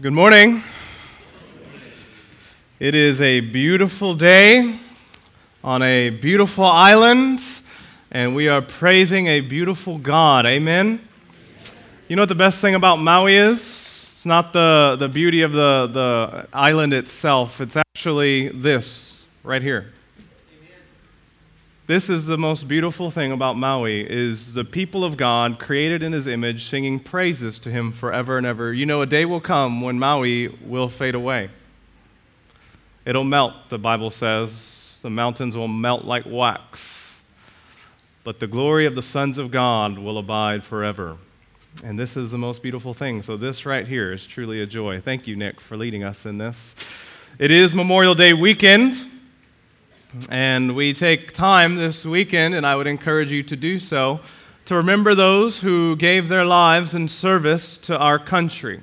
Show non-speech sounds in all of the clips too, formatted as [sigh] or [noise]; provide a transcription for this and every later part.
Good morning. It is a beautiful day on a beautiful island, and we are praising a beautiful God. Amen. You know what the best thing about Maui is? It's not the, the beauty of the, the island itself, it's actually this right here. This is the most beautiful thing about Maui is the people of God created in his image singing praises to him forever and ever. You know a day will come when Maui will fade away. It'll melt, the Bible says. The mountains will melt like wax. But the glory of the sons of God will abide forever. And this is the most beautiful thing. So, this right here is truly a joy. Thank you, Nick, for leading us in this. It is Memorial Day weekend. And we take time this weekend, and I would encourage you to do so, to remember those who gave their lives in service to our country.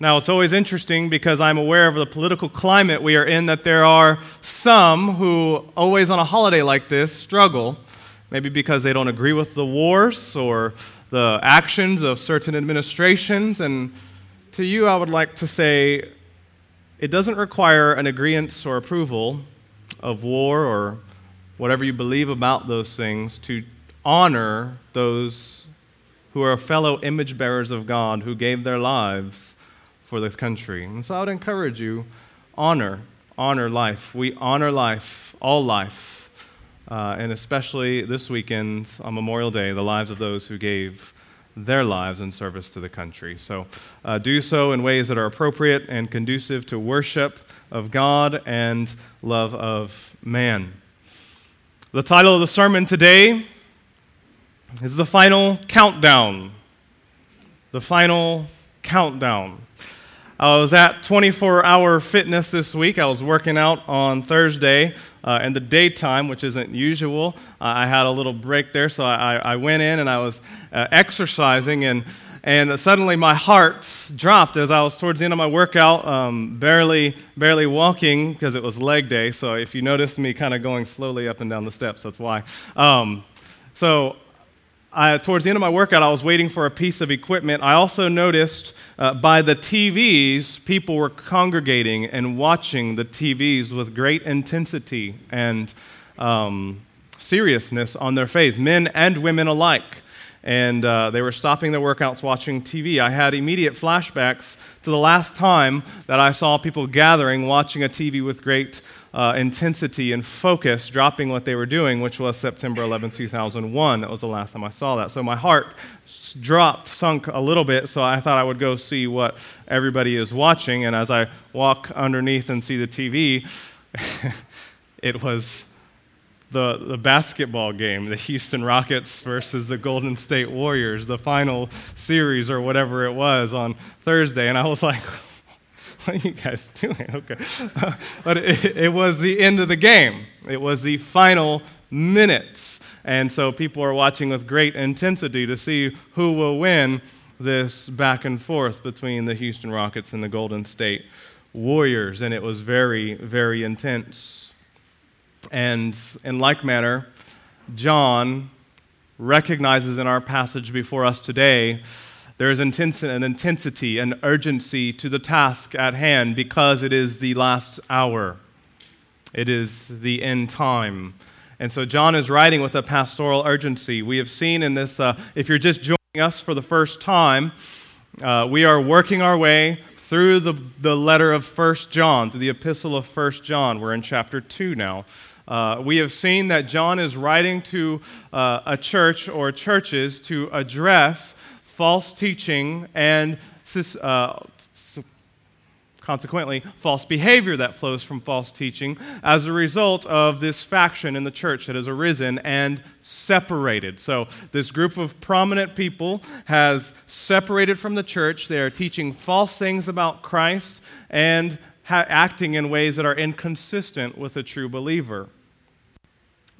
Now, it's always interesting because I'm aware of the political climate we are in that there are some who, always on a holiday like this, struggle, maybe because they don't agree with the wars or the actions of certain administrations. And to you, I would like to say it doesn't require an agreement or approval of war or whatever you believe about those things to honor those who are fellow image bearers of God who gave their lives for this country. And so I would encourage you honor, honor life. We honor life, all life. Uh, and especially this weekend on Memorial Day, the lives of those who gave their lives in service to the country. So uh, do so in ways that are appropriate and conducive to worship of God and love of man. The title of the sermon today is The Final Countdown. The Final Countdown. I was at 24 Hour Fitness this week. I was working out on Thursday uh, in the daytime, which isn't usual. Uh, I had a little break there, so I, I went in and I was uh, exercising, and, and suddenly my heart dropped as I was towards the end of my workout, um, barely, barely walking because it was leg day. So if you noticed me kind of going slowly up and down the steps, that's why. Um, so I, towards the end of my workout, I was waiting for a piece of equipment. I also noticed uh, by the TVs, people were congregating and watching the TVs with great intensity and um, seriousness on their face, men and women alike. And uh, they were stopping their workouts watching TV. I had immediate flashbacks to the last time that I saw people gathering watching a TV with great uh, intensity and focus, dropping what they were doing, which was September 11, 2001. That was the last time I saw that. So my heart dropped, sunk a little bit, so I thought I would go see what everybody is watching. And as I walk underneath and see the TV, [laughs] it was the, the basketball game, the Houston Rockets versus the Golden State Warriors, the final series or whatever it was on Thursday. And I was like, [laughs] what are you guys doing? [laughs] Okay. [laughs] but it, it was the end of the game, it was the final minutes. And so people are watching with great intensity to see who will win this back and forth between the Houston Rockets and the Golden State Warriors. And it was very, very intense. And in like manner, John recognizes in our passage before us today there is an intensity, an urgency to the task at hand because it is the last hour. It is the end time. And so John is writing with a pastoral urgency. We have seen in this, uh, if you're just joining us for the first time, uh, we are working our way through the, the letter of First John, to the epistle of First John. We're in chapter 2 now. Uh, we have seen that John is writing to uh, a church or churches to address false teaching and uh, consequently false behavior that flows from false teaching as a result of this faction in the church that has arisen and separated. So, this group of prominent people has separated from the church. They are teaching false things about Christ and ha- acting in ways that are inconsistent with a true believer.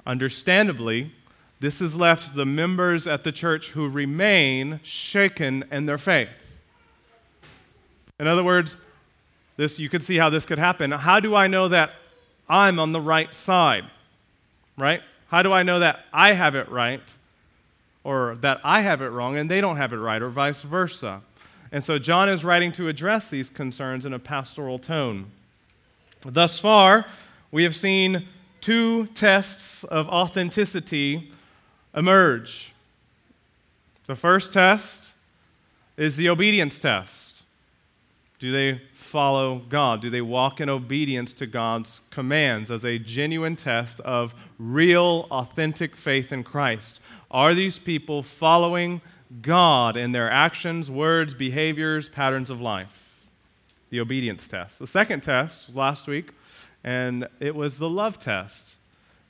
Understandably, this has left the members at the church who remain shaken in their faith. In other words, this, you can see how this could happen. How do I know that I'm on the right side? Right? How do I know that I have it right or that I have it wrong and they don't have it right or vice versa? And so John is writing to address these concerns in a pastoral tone. Thus far, we have seen two tests of authenticity emerge. The first test is the obedience test. Do they follow God? Do they walk in obedience to God's commands as a genuine test of real, authentic faith in Christ? Are these people following God in their actions, words, behaviors, patterns of life? The obedience test. The second test was last week, and it was the love test.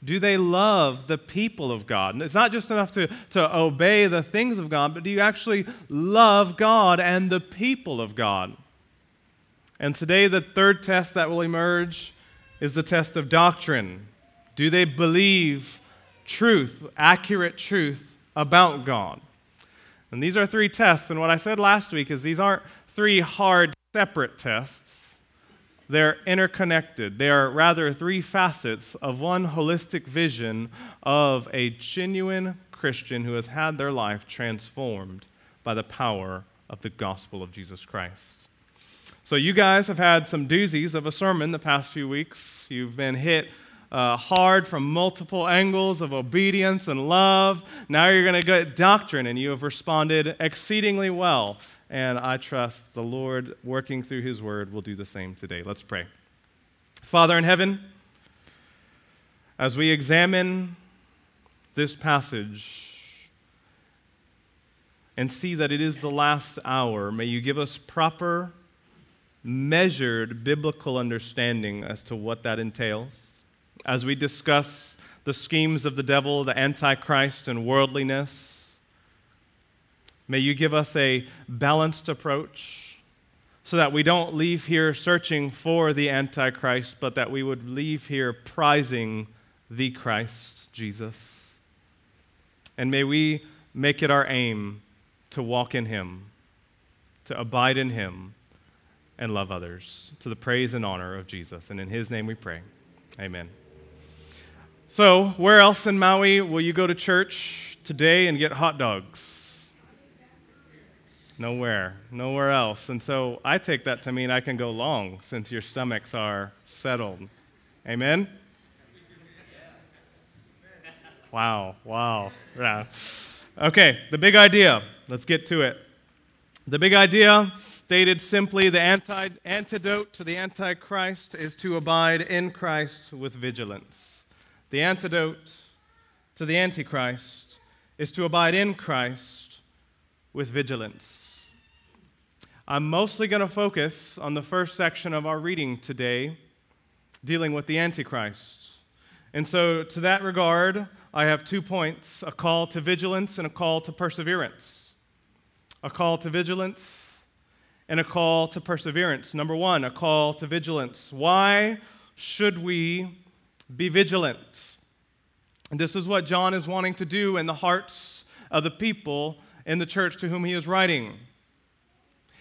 Do they love the people of God? And it's not just enough to, to obey the things of God, but do you actually love God and the people of God? And today, the third test that will emerge is the test of doctrine. Do they believe truth, accurate truth about God? And these are three tests. And what I said last week is these aren't three hard, separate tests. They're interconnected. They are rather three facets of one holistic vision of a genuine Christian who has had their life transformed by the power of the gospel of Jesus Christ. So, you guys have had some doozies of a sermon the past few weeks. You've been hit uh, hard from multiple angles of obedience and love. Now you're going to get doctrine, and you have responded exceedingly well. And I trust the Lord, working through His word, will do the same today. Let's pray. Father in heaven, as we examine this passage and see that it is the last hour, may you give us proper measured biblical understanding as to what that entails. As we discuss the schemes of the devil, the Antichrist, and worldliness, may you give us a balanced approach so that we don't leave here searching for the Antichrist, but that we would leave here prizing the Christ, Jesus. And may we make it our aim to walk in Him, to abide in Him and love others to the praise and honor of Jesus. And in his name we pray. Amen. So, where else in Maui will you go to church today and get hot dogs? Nowhere. Nowhere else. And so I take that to mean I can go long since your stomachs are settled. Amen? Wow, wow. Yeah. Okay, the big idea. Let's get to it. The big idea, stated simply, the anti- antidote to the Antichrist is to abide in Christ with vigilance. The antidote to the Antichrist is to abide in Christ with vigilance. I'm mostly going to focus on the first section of our reading today, dealing with the Antichrist. And so, to that regard, I have two points a call to vigilance and a call to perseverance a call to vigilance, and a call to perseverance. Number one, a call to vigilance. Why should we be vigilant? And this is what John is wanting to do in the hearts of the people in the church to whom he is writing.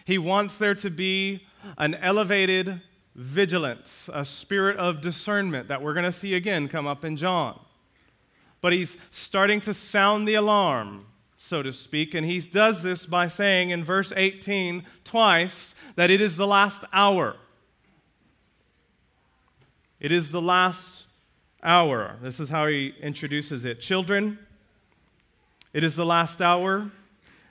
He wants there to be an elevated vigilance, a spirit of discernment that we're going to see again come up in John. But he's starting to sound the alarm so to speak. And he does this by saying in verse 18 twice that it is the last hour. It is the last hour. This is how he introduces it. Children, it is the last hour.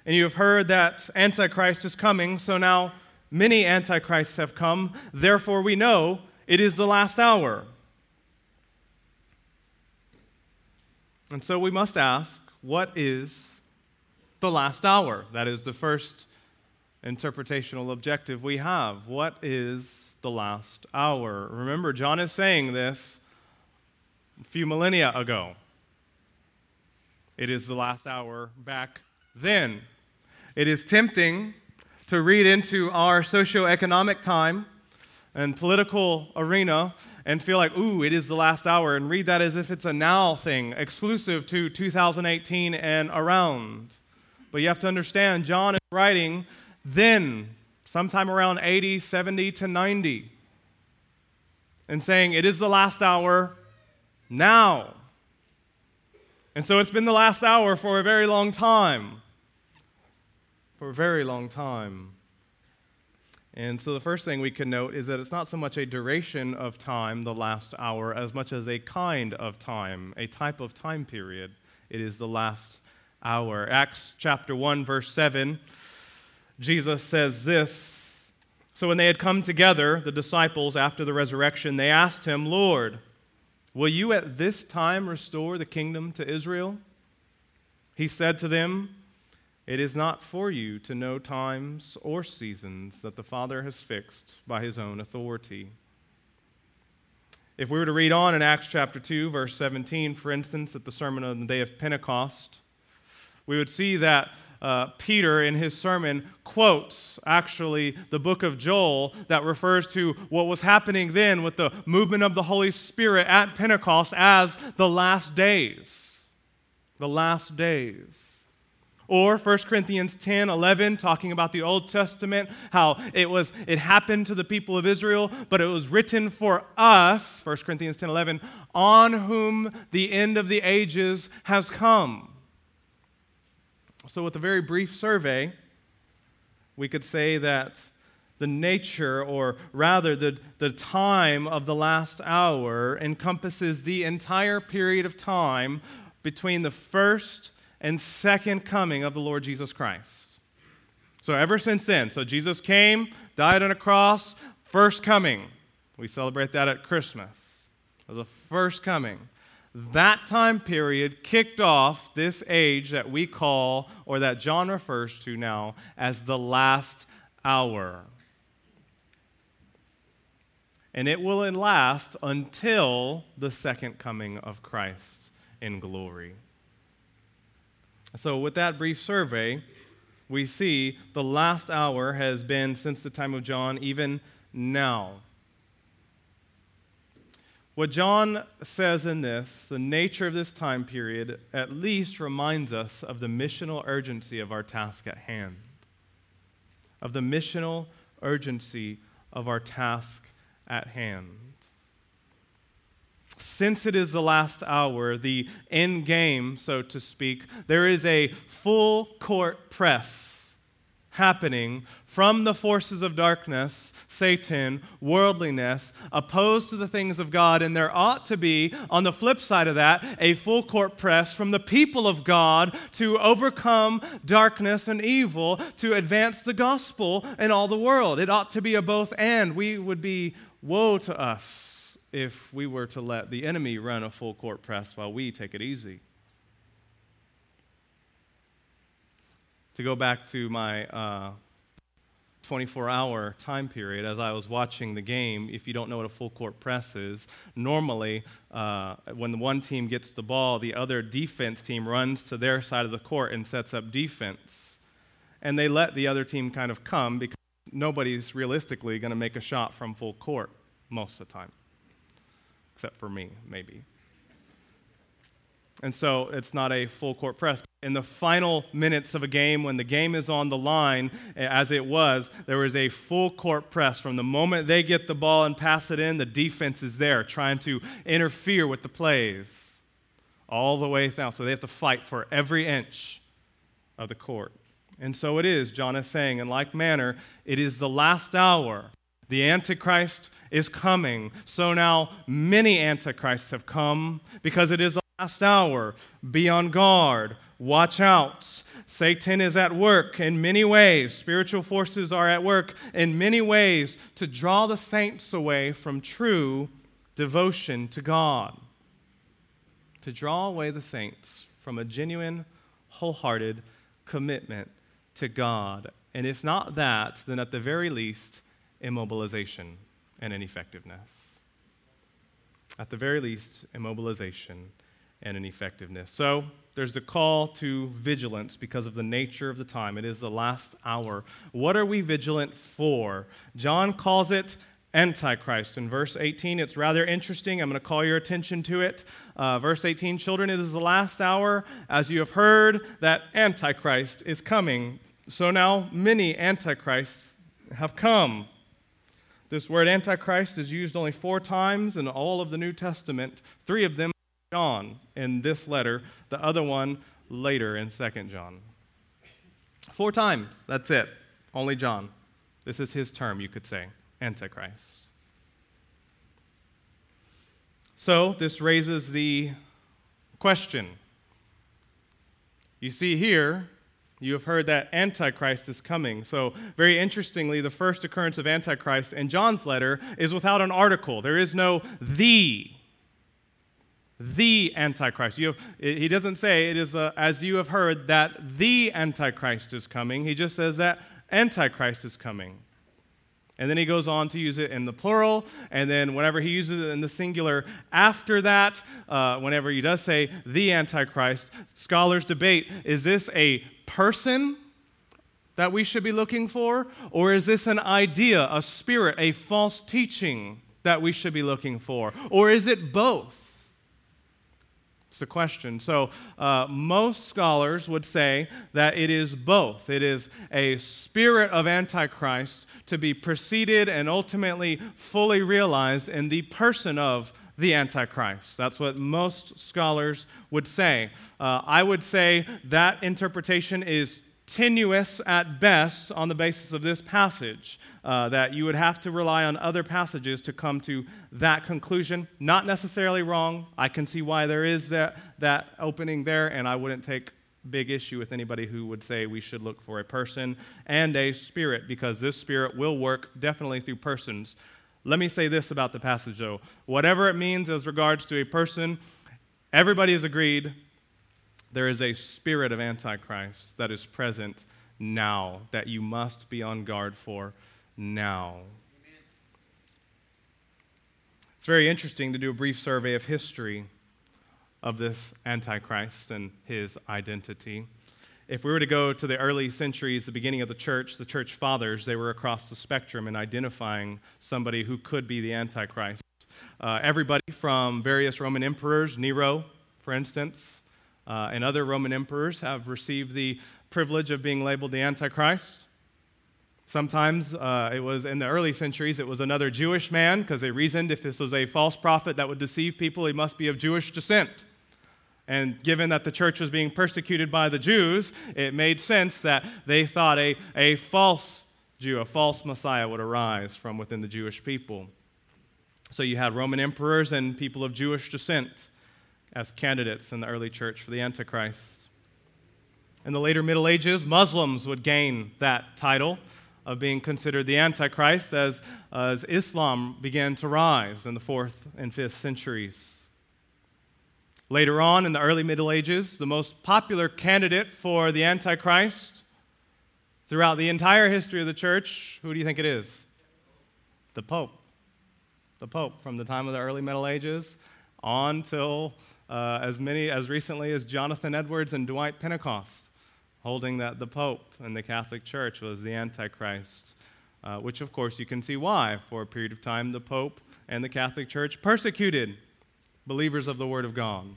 And you have heard that Antichrist is coming, so now many Antichrists have come. Therefore, we know it is the last hour. And so we must ask what is the last hour. That is the first interpretational objective we have. What is the last hour? Remember, John is saying this few millennia ago. It is the last hour back then. It is tempting to read into our socioeconomic time and political arena and feel like, ooh, it is the last hour, and read that as if it's a now thing, exclusive to 2018 and around. But you have to understand, John is writing then, sometime around 80, 70 to 90, and saying, It is the last hour now. And so it's been the last hour for a very long time. For a very long time. And so the first thing we can note is that it's not so much a duration of time, the last hour, as much as a kind of time, a type of time period. It is the last hour. Acts chapter 1, verse 7, Jesus says this So when they had come together, the disciples, after the resurrection, they asked him, Lord, will you at this time restore the kingdom to Israel? He said to them, it is not for you to know times or seasons that the Father has fixed by his own authority. If we were to read on in Acts chapter 2, verse 17, for instance, at the sermon on the day of Pentecost, we would see that uh, Peter, in his sermon, quotes actually the book of Joel that refers to what was happening then with the movement of the Holy Spirit at Pentecost as the last days. The last days. Or 1 Corinthians 10 11, talking about the Old Testament, how it was it happened to the people of Israel, but it was written for us, 1 Corinthians 10 11, on whom the end of the ages has come. So, with a very brief survey, we could say that the nature, or rather the, the time of the last hour, encompasses the entire period of time between the first and second coming of the Lord Jesus Christ. So, ever since then, so Jesus came, died on a cross, first coming. We celebrate that at Christmas. Was a first coming. That time period kicked off this age that we call, or that John refers to now, as the last hour. And it will last until the second coming of Christ in glory. So, with that brief survey, we see the last hour has been since the time of John, even now. What John says in this, the nature of this time period, at least reminds us of the missional urgency of our task at hand. Of the missional urgency of our task at hand since it is the last hour, the end game, so to speak, there is a full court press happening from the forces of darkness, Satan, worldliness, opposed to the things of God. And there ought to be, on the flip side of that, a full court press from the people of God to overcome darkness and evil, to advance the gospel in all the world. It ought to be a both and. We would be woe to us if we were to let the enemy run a full court press while we take it easy. To go back to my uh, 24 hour time period as I was watching the game, if you don't know what a full court press is, normally uh, when one team gets the ball, the other defense team runs to their side of the court and sets up defense. And they let the other team kind of come because nobody's realistically going to make a shot from full court most of the time except for me, maybe. And so it's not a full court press. In the final minutes of a game, when the game is on the line, as it was, there is a full court press. From the moment they get the ball and pass it in, the defense is there trying to interfere with the plays all the way down. So they have to fight for every inch of the court. And so it is, John is saying, in like manner, it is the last hour. The Antichrist is coming. So now many antichrists have come because it is the last hour. Be on guard. Watch out. Satan is at work in many ways. Spiritual forces are at work in many ways to draw the saints away from true devotion to God. To draw away the saints from a genuine, wholehearted commitment to God. And if not that, then at the very least, immobilization and ineffectiveness. At the very least, immobilization and ineffectiveness. So there's a call to vigilance because of the nature of the time. It is the last hour. What are we vigilant for? John calls it Antichrist. In verse 18, it's rather interesting. I'm going to call your attention to it. Uh, verse 18 Children, it is the last hour, as you have heard, that Antichrist is coming. So now many Antichrists have come. This word Antichrist is used only four times in all of the New Testament, three of them John in this letter, the other one later in 2 John. Four times, that's it, only John. This is his term, you could say, Antichrist. So, this raises the question. You see here, you have heard that Antichrist is coming. So, very interestingly, the first occurrence of Antichrist in John's letter is without an article. There is no the. The Antichrist. Have, he doesn't say it is a, as you have heard that the Antichrist is coming. He just says that Antichrist is coming. And then he goes on to use it in the plural. And then whenever he uses it in the singular after that, uh, whenever he does say the Antichrist, scholars debate is this a person that we should be looking for? Or is this an idea, a spirit, a false teaching that we should be looking for? Or is it both? The question. So, uh, most scholars would say that it is both. It is a spirit of Antichrist to be preceded and ultimately fully realized in the person of the Antichrist. That's what most scholars would say. Uh, I would say that interpretation is tenuous at best on the basis of this passage, uh, that you would have to rely on other passages to come to that conclusion. Not necessarily wrong. I can see why there is that, that opening there, and I wouldn't take big issue with anybody who would say we should look for a person and a spirit, because this spirit will work definitely through persons. Let me say this about the passage, though. Whatever it means as regards to a person, everybody has agreed there is a spirit of Antichrist that is present now that you must be on guard for now. Amen. It's very interesting to do a brief survey of history of this Antichrist and his identity. If we were to go to the early centuries, the beginning of the church, the church fathers, they were across the spectrum in identifying somebody who could be the Antichrist. Uh, everybody from various Roman emperors, Nero, for instance, uh, and other Roman emperors have received the privilege of being labeled the Antichrist. Sometimes uh, it was in the early centuries, it was another Jewish man because they reasoned if this was a false prophet that would deceive people, he must be of Jewish descent. And given that the church was being persecuted by the Jews, it made sense that they thought a, a false Jew, a false Messiah would arise from within the Jewish people. So you had Roman emperors and people of Jewish descent as candidates in the early church for the Antichrist. In the later Middle Ages, Muslims would gain that title of being considered the Antichrist as, as Islam began to rise in the fourth and fifth centuries. Later on, in the early Middle Ages, the most popular candidate for the Antichrist throughout the entire history of the church, who do you think it is? The Pope. The Pope, from the time of the early Middle Ages on till uh, as many as recently as Jonathan Edwards and Dwight Pentecost, holding that the Pope and the Catholic Church was the Antichrist, uh, which of course you can see why. For a period of time, the Pope and the Catholic Church persecuted believers of the Word of God.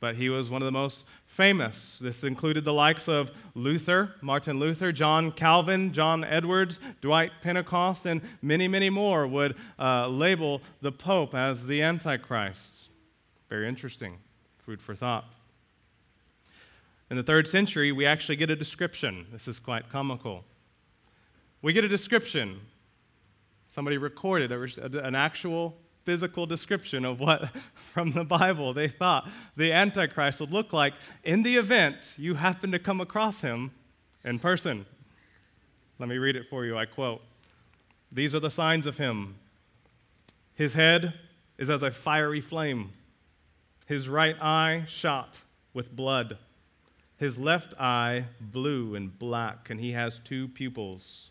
But he was one of the most famous. This included the likes of Luther, Martin Luther, John Calvin, John Edwards, Dwight Pentecost, and many, many more would uh, label the Pope as the Antichrist. Very interesting. Food for thought. In the third century, we actually get a description. This is quite comical. We get a description. Somebody recorded an actual physical description of what [laughs] from the Bible they thought the Antichrist would look like in the event you happen to come across him in person. Let me read it for you. I quote These are the signs of him. His head is as a fiery flame his right eye shot with blood, his left eye blue and black, and he has two pupils.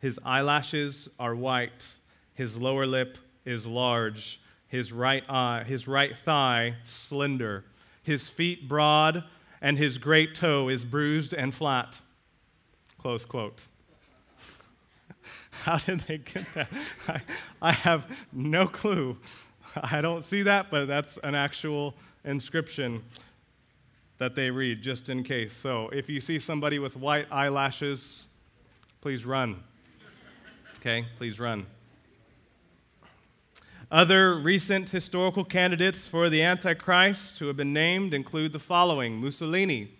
His eyelashes are white, his lower lip is large, his right eye, his right thigh slender, his feet broad, and his great toe is bruised and flat. Close quote. [laughs] How did they get that? [laughs] I, I have no clue. [laughs] I don't see that, but that's an actual inscription that they read just in case. So if you see somebody with white eyelashes, please run. Okay, please run. Other recent historical candidates for the Antichrist who have been named include the following Mussolini,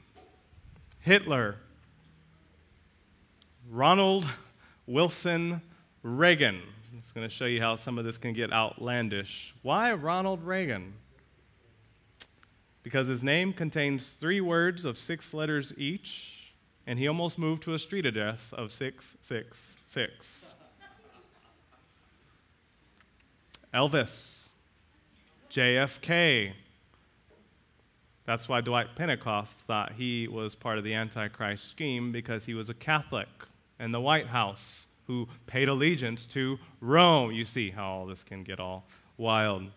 Hitler, Ronald Wilson Reagan. I'm going to show you how some of this can get outlandish. Why Ronald Reagan? Because his name contains three words of six letters each, and he almost moved to a street address of 666. Elvis, JFK. That's why Dwight Pentecost thought he was part of the Antichrist scheme because he was a Catholic in the White House who paid allegiance to Rome. You see how all this can get all wild.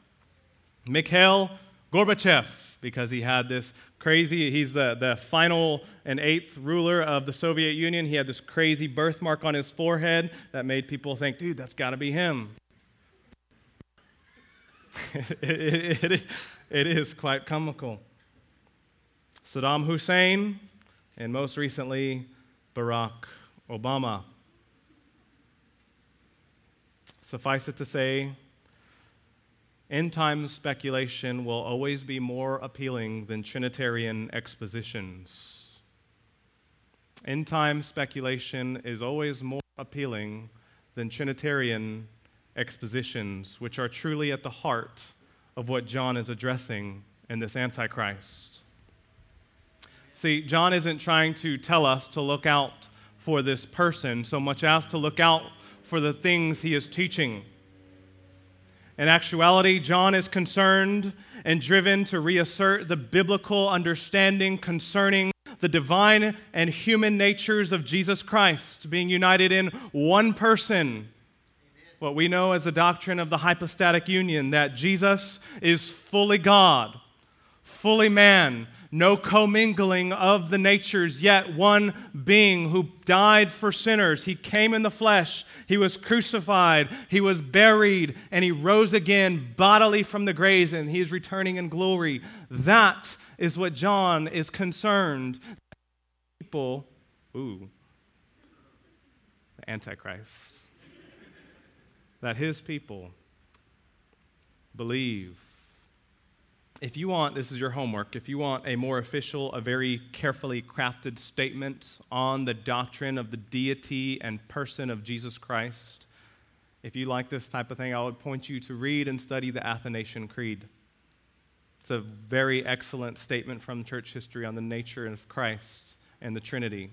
Mikhail Gorbachev, because he had this crazy, he's the, the final and eighth ruler of the Soviet Union. He had this crazy birthmark on his forehead that made people think, dude, that's got to be him. [laughs] it, it, it, it is quite comical. Saddam Hussein, and most recently, Barack Obama. Suffice it to say, end time speculation will always be more appealing than Trinitarian expositions. End time speculation is always more appealing than Trinitarian expositions, which are truly at the heart of what John is addressing in this Antichrist. See, John isn't trying to tell us to look out for this person so much as to look out for the things he is teaching. In actuality, John is concerned and driven to reassert the biblical understanding concerning the divine and human natures of Jesus Christ being united in one person. What we know as the doctrine of the hypostatic union that Jesus is fully God, fully man, no commingling of the natures, yet one being who died for sinners. He came in the flesh, he was crucified, he was buried, and he rose again bodily from the graves, and he is returning in glory. That is what John is concerned. People, ooh, the Antichrist, that his people believe if you want, this is your homework, if you want a more official, a very carefully crafted statement on the doctrine of the deity and person of Jesus Christ, if you like this type of thing, I would point you to read and study the Athanasian Creed. It's a very excellent statement from church history on the nature of Christ and the Trinity.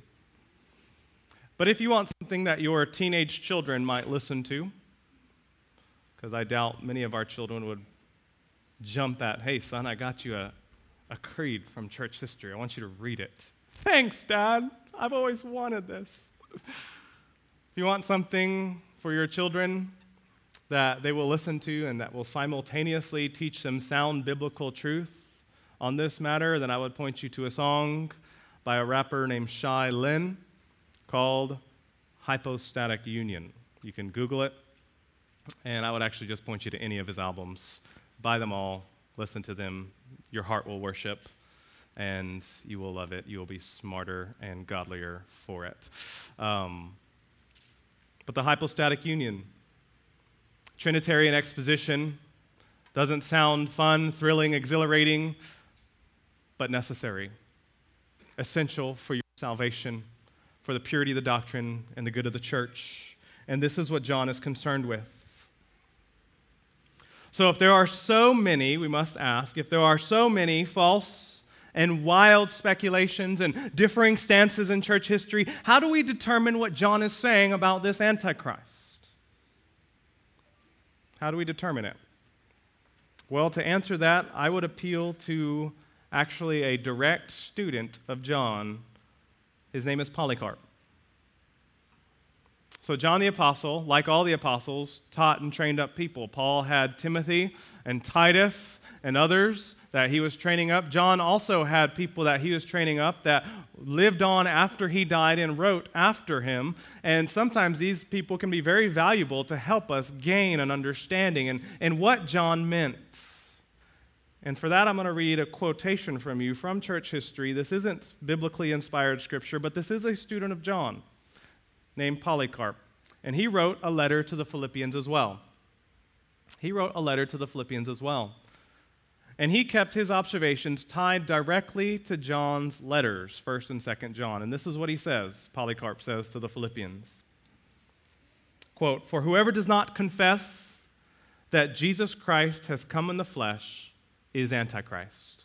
But if you want something that your teenage children might listen to, because I doubt many of our children would jump at, hey, son, I got you a, a creed from church history. I want you to read it. Thanks, Dad. I've always wanted this. if you want something for your children that they will listen to and that will simultaneously teach them sound biblical truth on this matter, then I would point you to a song by a rapper named Shai Linne called Hypostatic Union. You can Google it, and I would actually just point you to any of his albums buy them all, listen to them. Your heart will worship, and you will love it. You will be smarter and godlier for it. Um, but the hypostatic union, Trinitarian exposition, doesn't sound fun, thrilling, exhilarating, but necessary, essential for your salvation, for the purity of the doctrine, and the good of the church. And this is what John is concerned with. So, if there are so many, we must ask, if there are so many false and wild speculations and differing stances in church history, how do we determine what John is saying about this Antichrist? How do we determine it? Well, to answer that, I would appeal to actually a direct student of John. His name is Polycarp. So, John the Apostle, like all the apostles, taught and trained up people. Paul had Timothy and Titus and others that he was training up. John also had people that he was training up that lived on after he died and wrote after him. And sometimes these people can be very valuable to help us gain an understanding and, and what John meant. And for that, I'm going to read a quotation from you from church history. This isn't biblically inspired scripture, but this is a student of John named Polycarp. And he wrote a letter to the Philippians as well. He wrote a letter to the Philippians as well. And he kept his observations tied directly to John's letters, 1st and 2nd John. And this is what he says, Polycarp says to the Philippians. Quote, For whoever does not confess that Jesus Christ has come in the flesh is Antichrist.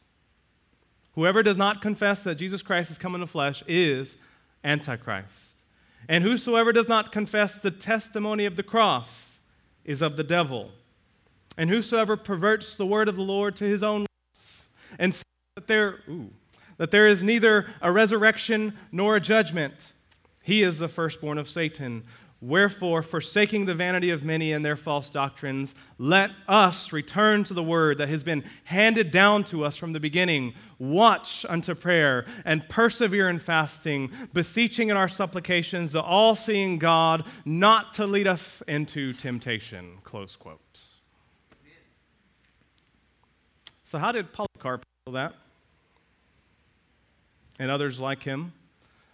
Whoever does not confess that Jesus Christ has come in the flesh is Antichrist. And whosoever does not confess the testimony of the cross is of the devil. And whosoever perverts the word of the Lord to his own lusts, and says that there, ooh, that there is neither a resurrection nor a judgment, he is the firstborn of Satan. Wherefore, forsaking the vanity of many and their false doctrines, let us return to the word that has been handed down to us from the beginning. Watch unto prayer and persevere in fasting, beseeching in our supplications the all seeing God not to lead us into temptation. Close quote. So, how did Polycarp handle that? And others like him?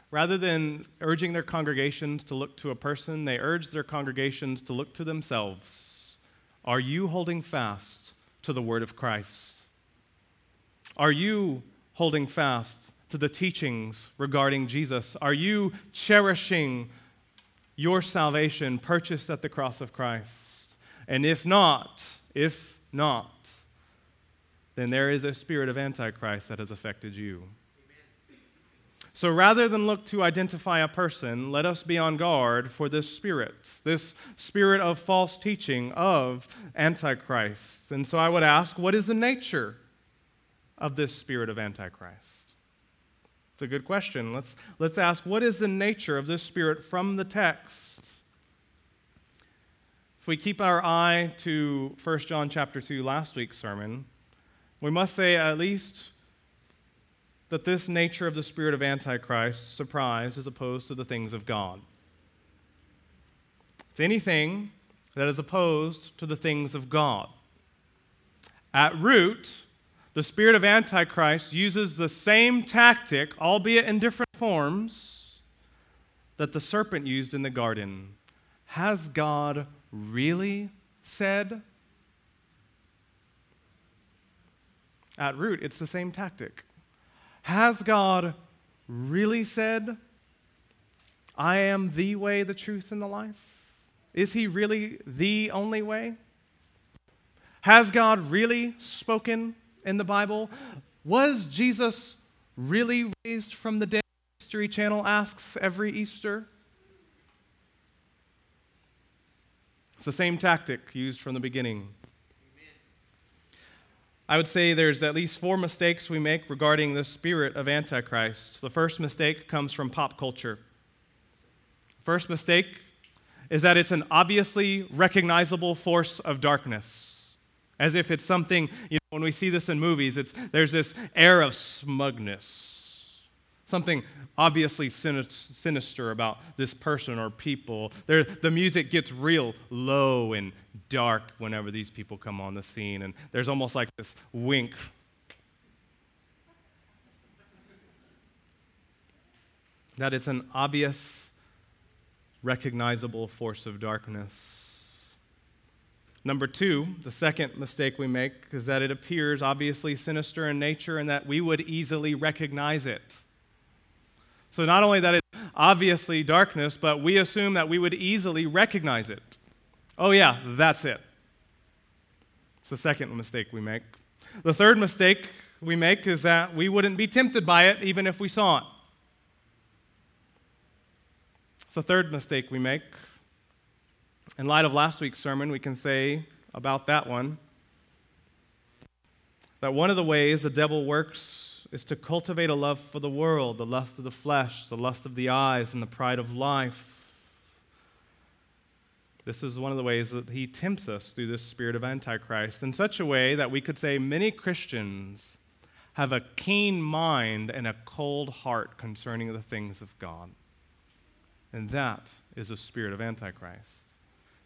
Rather than urging their congregations to look to a person, they urge their congregations to look to themselves. Are you holding fast to the word of Christ? Are you holding fast to the teachings regarding Jesus? Are you cherishing your salvation purchased at the cross of Christ? And if not, if not, then there is a spirit of Antichrist that has affected you. So rather than look to identify a person, let us be on guard for this spirit, this spirit of false teaching of Antichrist. And so I would ask, what is the nature of this spirit of Antichrist? It's a good question. Let's, let's ask, what is the nature of this spirit from the text? If we keep our eye to 1 John chapter 2, last week's sermon, we must say at least that this nature of the spirit of Antichrist surprise as opposed to the things of God. It's anything that is opposed to the things of God. At root, the spirit of Antichrist uses the same tactic, albeit in different forms, that the serpent used in the garden. Has God really said? At root, it's the same tactic. Has God really said, I am the way, the truth, and the life? Is He really the only way? Has God really spoken in the Bible? Was Jesus really raised from the dead? History Channel asks every Easter. It's the same tactic used from the beginning. I would say there's at least four mistakes we make regarding the spirit of Antichrist. The first mistake comes from pop culture. First mistake is that it's an obviously recognizable force of darkness. As if it's something, you know, when we see this in movies, it's, there's this air of smugness something obviously sinister about this person or people. There, the music gets real low and dark whenever these people come on the scene, and there's almost like this wink. That it's an obvious, recognizable force of darkness. Number two, the second mistake we make is that it appears obviously sinister in nature and that we would easily recognize it. So, not only that it's obviously darkness, but we assume that we would easily recognize it. Oh, yeah, that's it. It's the second mistake we make. The third mistake we make is that we wouldn't be tempted by it even if we saw it. It's the third mistake we make. In light of last week's sermon, we can say about that one that one of the ways the devil works is to cultivate a love for the world, the lust of the flesh, the lust of the eyes, and the pride of life. This is one of the ways that he tempts us through this spirit of Antichrist in such a way that we could say many Christians have a keen mind and a cold heart concerning the things of God. And that is a spirit of Antichrist.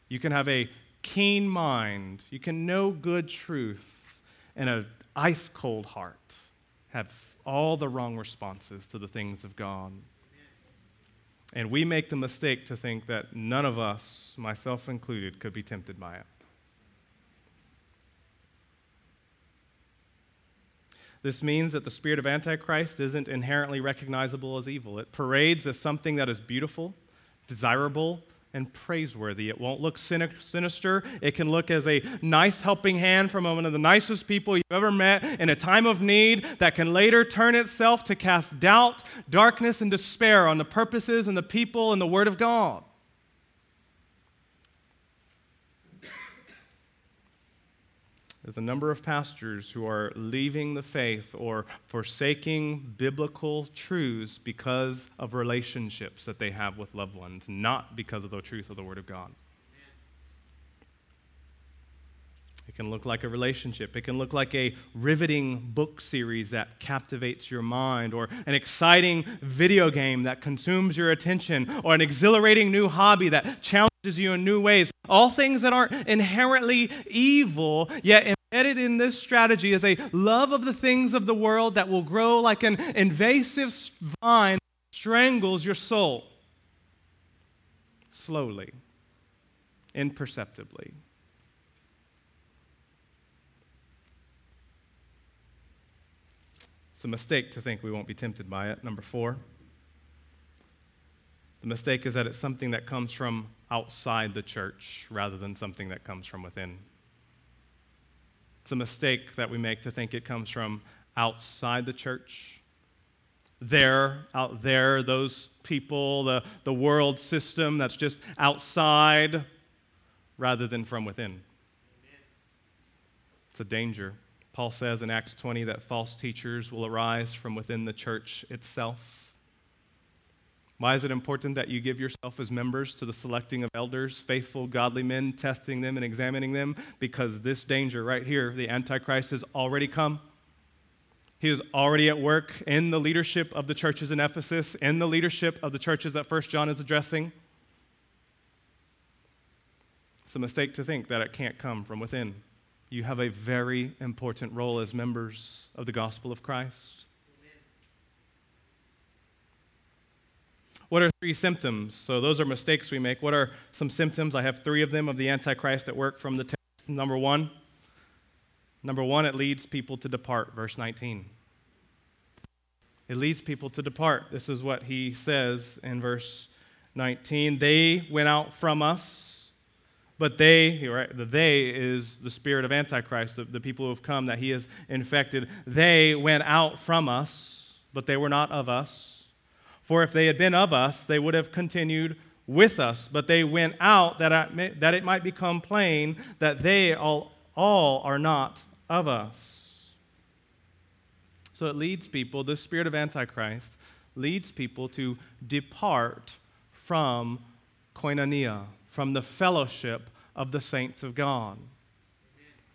You can have a keen mind, you can know good truth, and an ice cold heart have all the wrong responses to the things of God. And we make the mistake to think that none of us, myself included, could be tempted by it. This means that the spirit of Antichrist isn't inherently recognizable as evil. It parades as something that is beautiful, desirable, and praiseworthy. It won't look sinister. It can look as a nice helping hand from one of the nicest people you've ever met in a time of need that can later turn itself to cast doubt, darkness, and despair on the purposes and the people and the Word of God. There's a number of pastors who are leaving the faith or forsaking biblical truths because of relationships that they have with loved ones, not because of the truth of the Word of God. It can look like a relationship. It can look like a riveting book series that captivates your mind, or an exciting video game that consumes your attention, or an exhilarating new hobby that challenges you in new ways. All things that aren't inherently evil, yet embedded in this strategy is a love of the things of the world that will grow like an invasive vine that strangles your soul slowly, imperceptibly. It's a mistake to think we won't be tempted by it. Number four, the mistake is that it's something that comes from outside the church rather than something that comes from within. It's a mistake that we make to think it comes from outside the church. There, out there, those people, the, the world system that's just outside rather than from within. It's a danger. Paul says in Acts 20 that false teachers will arise from within the church itself. Why is it important that you give yourself as members to the selecting of elders, faithful, godly men, testing them and examining them? Because this danger right here, the Antichrist, has already come. He is already at work in the leadership of the churches in Ephesus, in the leadership of the churches that First John is addressing. It's a mistake to think that it can't come from within. You have a very important role as members of the gospel of Christ. What are three symptoms? So, those are mistakes we make. What are some symptoms? I have three of them of the Antichrist at work from the text. Number one, number one, it leads people to depart. Verse 19. It leads people to depart. This is what he says in verse 19. They went out from us, but they, right, the they is the spirit of Antichrist, the, the people who have come that he has infected. They went out from us, but they were not of us. For if they had been of us, they would have continued with us. But they went out that, I, that it might become plain that they all, all are not of us. So it leads people, the spirit of Antichrist leads people to depart from koinonia, from the fellowship of the saints of God.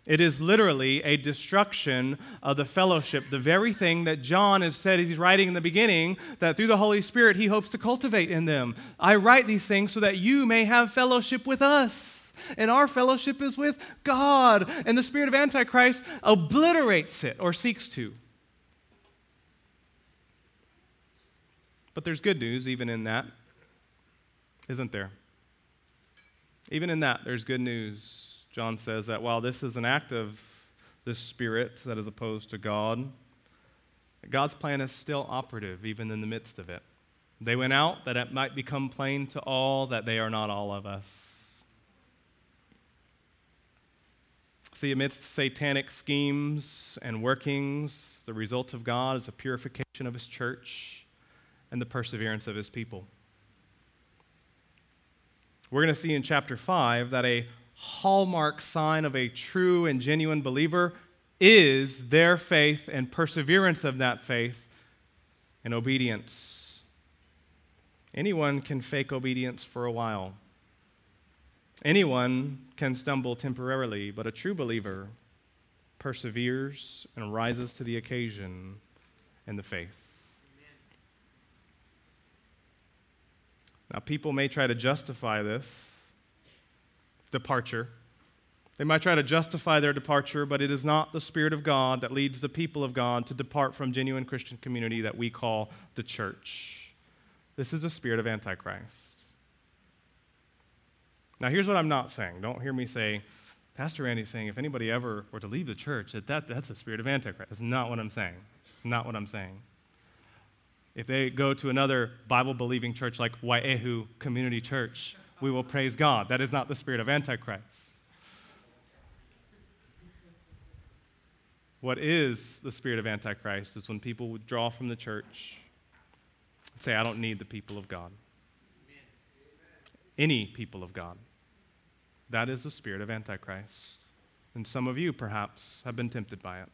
It is literally a destruction of the fellowship, the very thing that John has said as he's writing in the beginning, that through the Holy Spirit he hopes to cultivate in them. I write these things so that you may have fellowship with us. And our fellowship is with God. And the spirit of Antichrist obliterates it or seeks to. But there's good news even in that, isn't there? Even in that, there's good news. John says that while this is an act of the Spirit that is opposed to God, God's plan is still operative even in the midst of it. They went out that it might become plain to all that they are not all of us. See, amidst satanic schemes and workings, the result of God is a purification of His church and the perseverance of His people. We're going to see in chapter 5 that a hallmark sign of a true and genuine believer is their faith and perseverance of that faith and obedience. Anyone can fake obedience for a while. Anyone can stumble temporarily, but a true believer perseveres and rises to the occasion in the faith. Now, people may try to justify this departure. They might try to justify their departure, but it is not the Spirit of God that leads the people of God to depart from genuine Christian community that we call the church. This is the spirit of Antichrist. Now, here's what I'm not saying. Don't hear me say, Pastor Randy's saying if anybody ever were to leave the church, that, that that's the spirit of Antichrist. That's not what I'm saying. It's not what I'm saying. If they go to another Bible believing church like Wai'ehu Community Church, we will praise God. That is not the spirit of Antichrist. What is the spirit of Antichrist is when people withdraw from the church and say, I don't need the people of God. Any people of God. That is the spirit of Antichrist. And some of you, perhaps, have been tempted by it.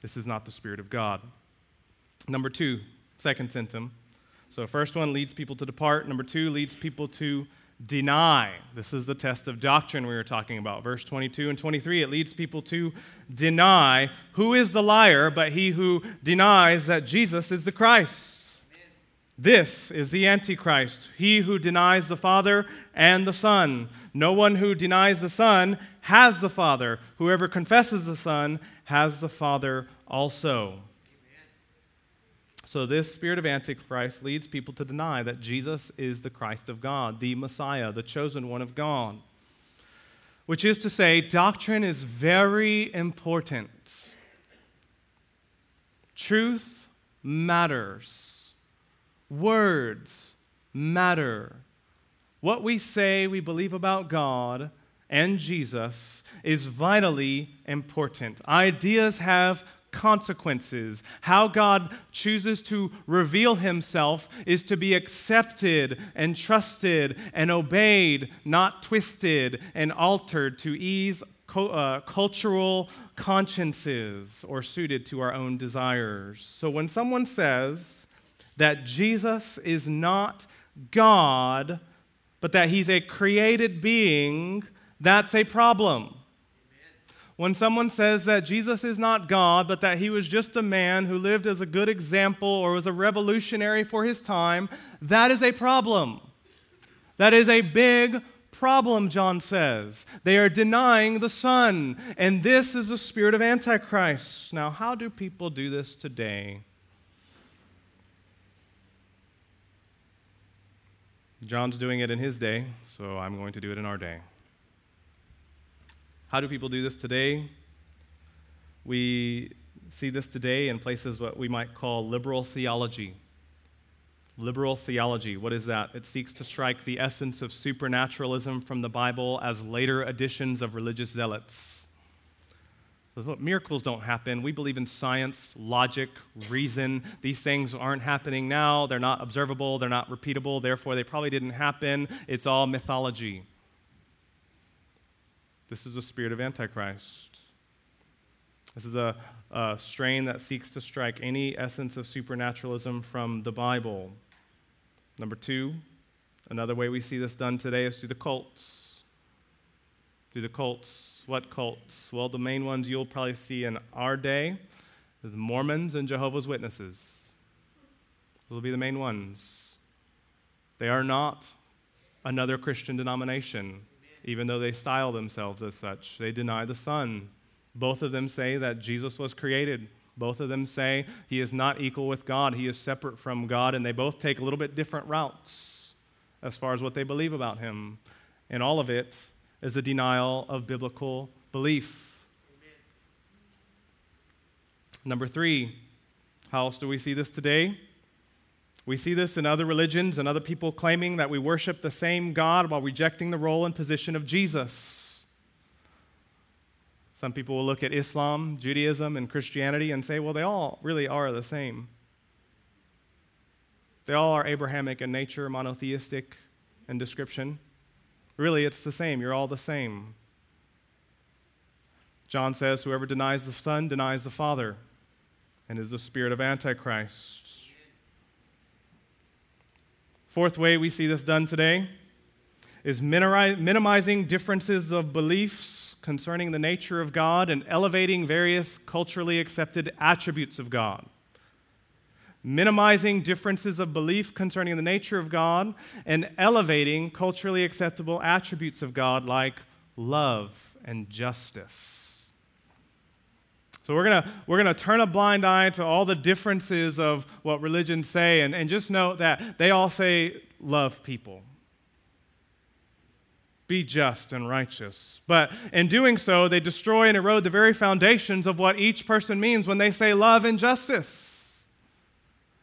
This is not the Spirit of God. Number two, second symptom. So, first one leads people to depart. Number two leads people to deny. This is the test of doctrine we were talking about. Verse 22 and 23, it leads people to deny who is the liar, but he who denies that Jesus is the Christ. This is the Antichrist, he who denies the Father and the Son. No one who denies the Son has the Father. Whoever confesses the Son has the Father also. So, this spirit of Antichrist leads people to deny that Jesus is the Christ of God, the Messiah, the chosen one of God. Which is to say, doctrine is very important. Truth matters, words matter. What we say we believe about God and Jesus is vitally important. Ideas have consequences. How God chooses to reveal himself is to be accepted and trusted and obeyed, not twisted and altered to ease uh, cultural consciences or suited to our own desires. So when someone says that Jesus is not God, but that he's a created being, that's a problem. When someone says that Jesus is not God, but that he was just a man who lived as a good example or was a revolutionary for his time, that is a problem. That is a big problem, John says. They are denying the Son, and this is the spirit of Antichrist. Now, how do people do this today? John's doing it in his day, so I'm going to do it in our day. How do people do this today? We see this today in places what we might call liberal theology. Liberal theology, what is that? It seeks to strike the essence of supernaturalism from the Bible as later additions of religious zealots. So miracles don't happen. We believe in science, logic, reason. These things aren't happening now. They're not observable. They're not repeatable. Therefore, they probably didn't happen. It's all mythology. This is the spirit of Antichrist. This is a, a, strain that seeks to strike any essence of supernaturalism from the Bible. Number two, another way we see this done today is through the cults. Through the cults. What cults? Well, the main ones you'll probably see in our day is Mormons and Jehovah's Witnesses. Those will be the main ones. They are not another Christian denomination even though they style themselves as such. They deny the Son. Both of them say that Jesus was created. Both of them say he is not equal with God, he is separate from God, and they both take a little bit different routes as far as what they believe about him. And all of it is a denial of biblical belief. Amen. Number three, how else do we see this today? We see this in other religions and other people claiming that we worship the same God while rejecting the role and position of Jesus. Some people will look at Islam, Judaism, and Christianity and say, well, they all really are the same. They all are Abrahamic in nature, monotheistic in description. Really, it's the same. You're all the same. John says, Whoever denies the Son denies the Father and is the spirit of Antichrist. Fourth way we see this done today is minimizing differences of beliefs concerning the nature of God and elevating various culturally accepted attributes of God. Minimizing differences of belief concerning the nature of God and elevating culturally acceptable attributes of God like love and justice. So we're gonna we're gonna turn a blind eye to all the differences of what religions say and, and just note that they all say, love people. Be just and righteous. But in doing so, they destroy and erode the very foundations of what each person means when they say love and justice.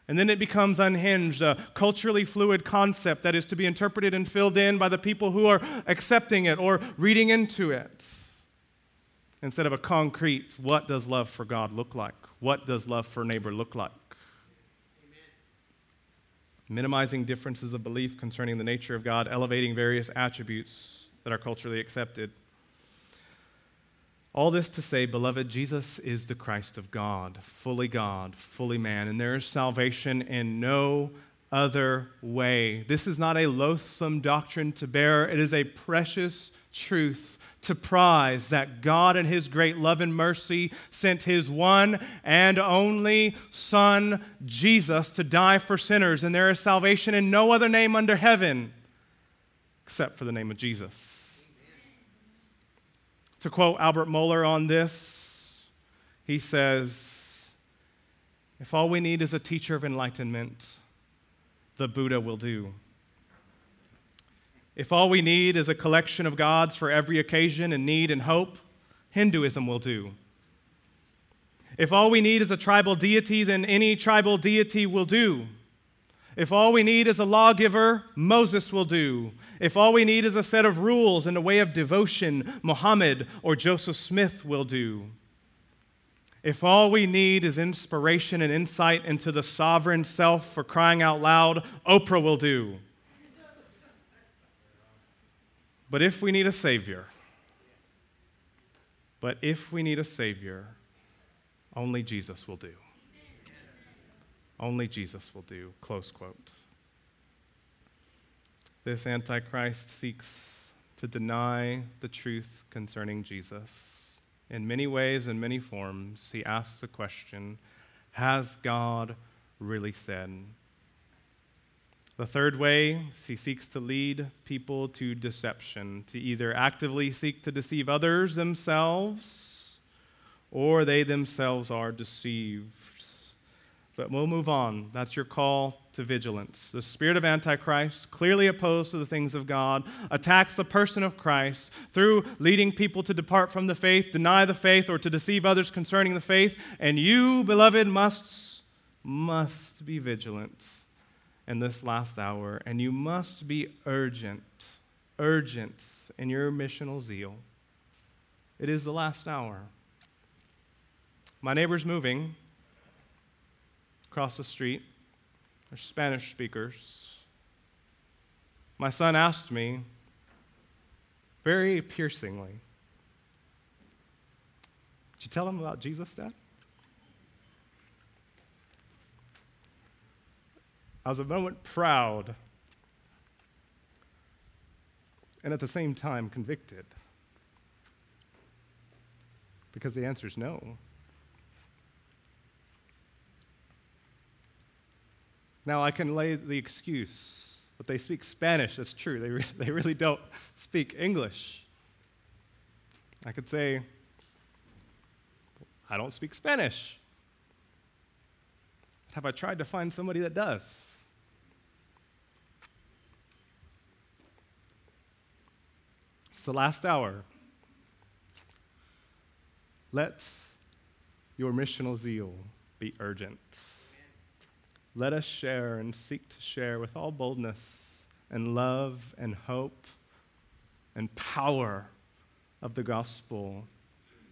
And then it becomes unhinged, a culturally fluid concept that is to be interpreted and filled in by the people who are accepting it or reading into it. Instead of a concrete, what does love for God look like? What does love for neighbor look like? Amen. Minimizing differences of belief concerning the nature of God, elevating various attributes that are culturally accepted. All this to say, beloved, Jesus is the Christ of God, fully God, fully man, and there is salvation in no other way. This is not a loathsome doctrine to bear, it is a precious truth to prize that God, in His great love and mercy, sent His one and only Son, Jesus, to die for sinners, and there is salvation in no other name under heaven except for the name of Jesus. To quote Albert Mohler on this, he says, If all we need is a teacher of enlightenment, the Buddha will do. If all we need is a collection of gods for every occasion and need and hope, Hinduism will do. If all we need is a tribal deity, then any tribal deity will do. If all we need is a lawgiver, Moses will do. If all we need is a set of rules and a way of devotion, Muhammad or Joseph Smith will do. If all we need is inspiration and insight into the sovereign self for crying out loud, Oprah will do. But if we need a Savior, but if we need a Savior, only Jesus will do. Only Jesus will do. Close quote. This Antichrist seeks to deny the truth concerning Jesus. In many ways in many forms, he asks the question Has God really said? The third way, he seeks to lead people to deception, to either actively seek to deceive others themselves, or they themselves are deceived. But we'll move on. That's your call to vigilance. The spirit of Antichrist, clearly opposed to the things of God, attacks the person of Christ through leading people to depart from the faith, deny the faith, or to deceive others concerning the faith. And you, beloved, must, must be vigilant in this last hour, and you must be urgent, urgent in your missional zeal. It is the last hour. My neighbor's moving across the street. They're Spanish speakers. My son asked me very piercingly, Did you tell him about Jesus, Dad? I was a moment proud and at the same time convicted because the answer is no. Now, I can lay the excuse, but they speak Spanish. That's true. They, re- they really don't speak English. I could say, I don't speak Spanish. Have I tried to find somebody that does? The last hour. Let your missional zeal be urgent. Let us share and seek to share with all boldness and love and hope and power of the gospel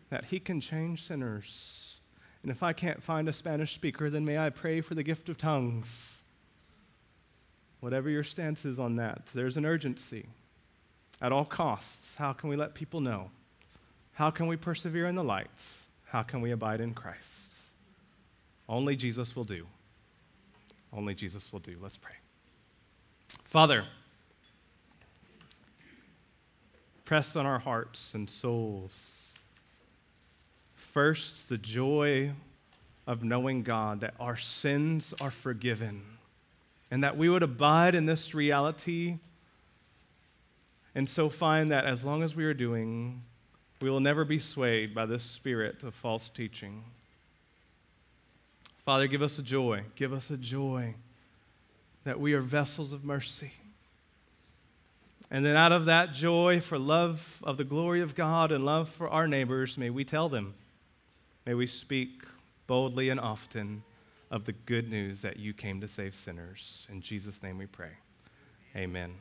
that He can change sinners. And if I can't find a Spanish speaker, then may I pray for the gift of tongues. Whatever your stance is on that, there's an urgency. At all costs, how can we let people know? How can we persevere in the lights? How can we abide in Christ? Only Jesus will do. Only Jesus will do. Let's pray. Father, press on our hearts and souls. First, the joy of knowing God, that our sins are forgiven, and that we would abide in this reality and so find that as long as we are doing, we will never be swayed by this spirit of false teaching. Father, give us a joy. Give us a joy that we are vessels of mercy. And then out of that joy for love of the glory of God and love for our neighbors, may we tell them, may we speak boldly and often of the good news that you came to save sinners. In Jesus' name we pray. Amen.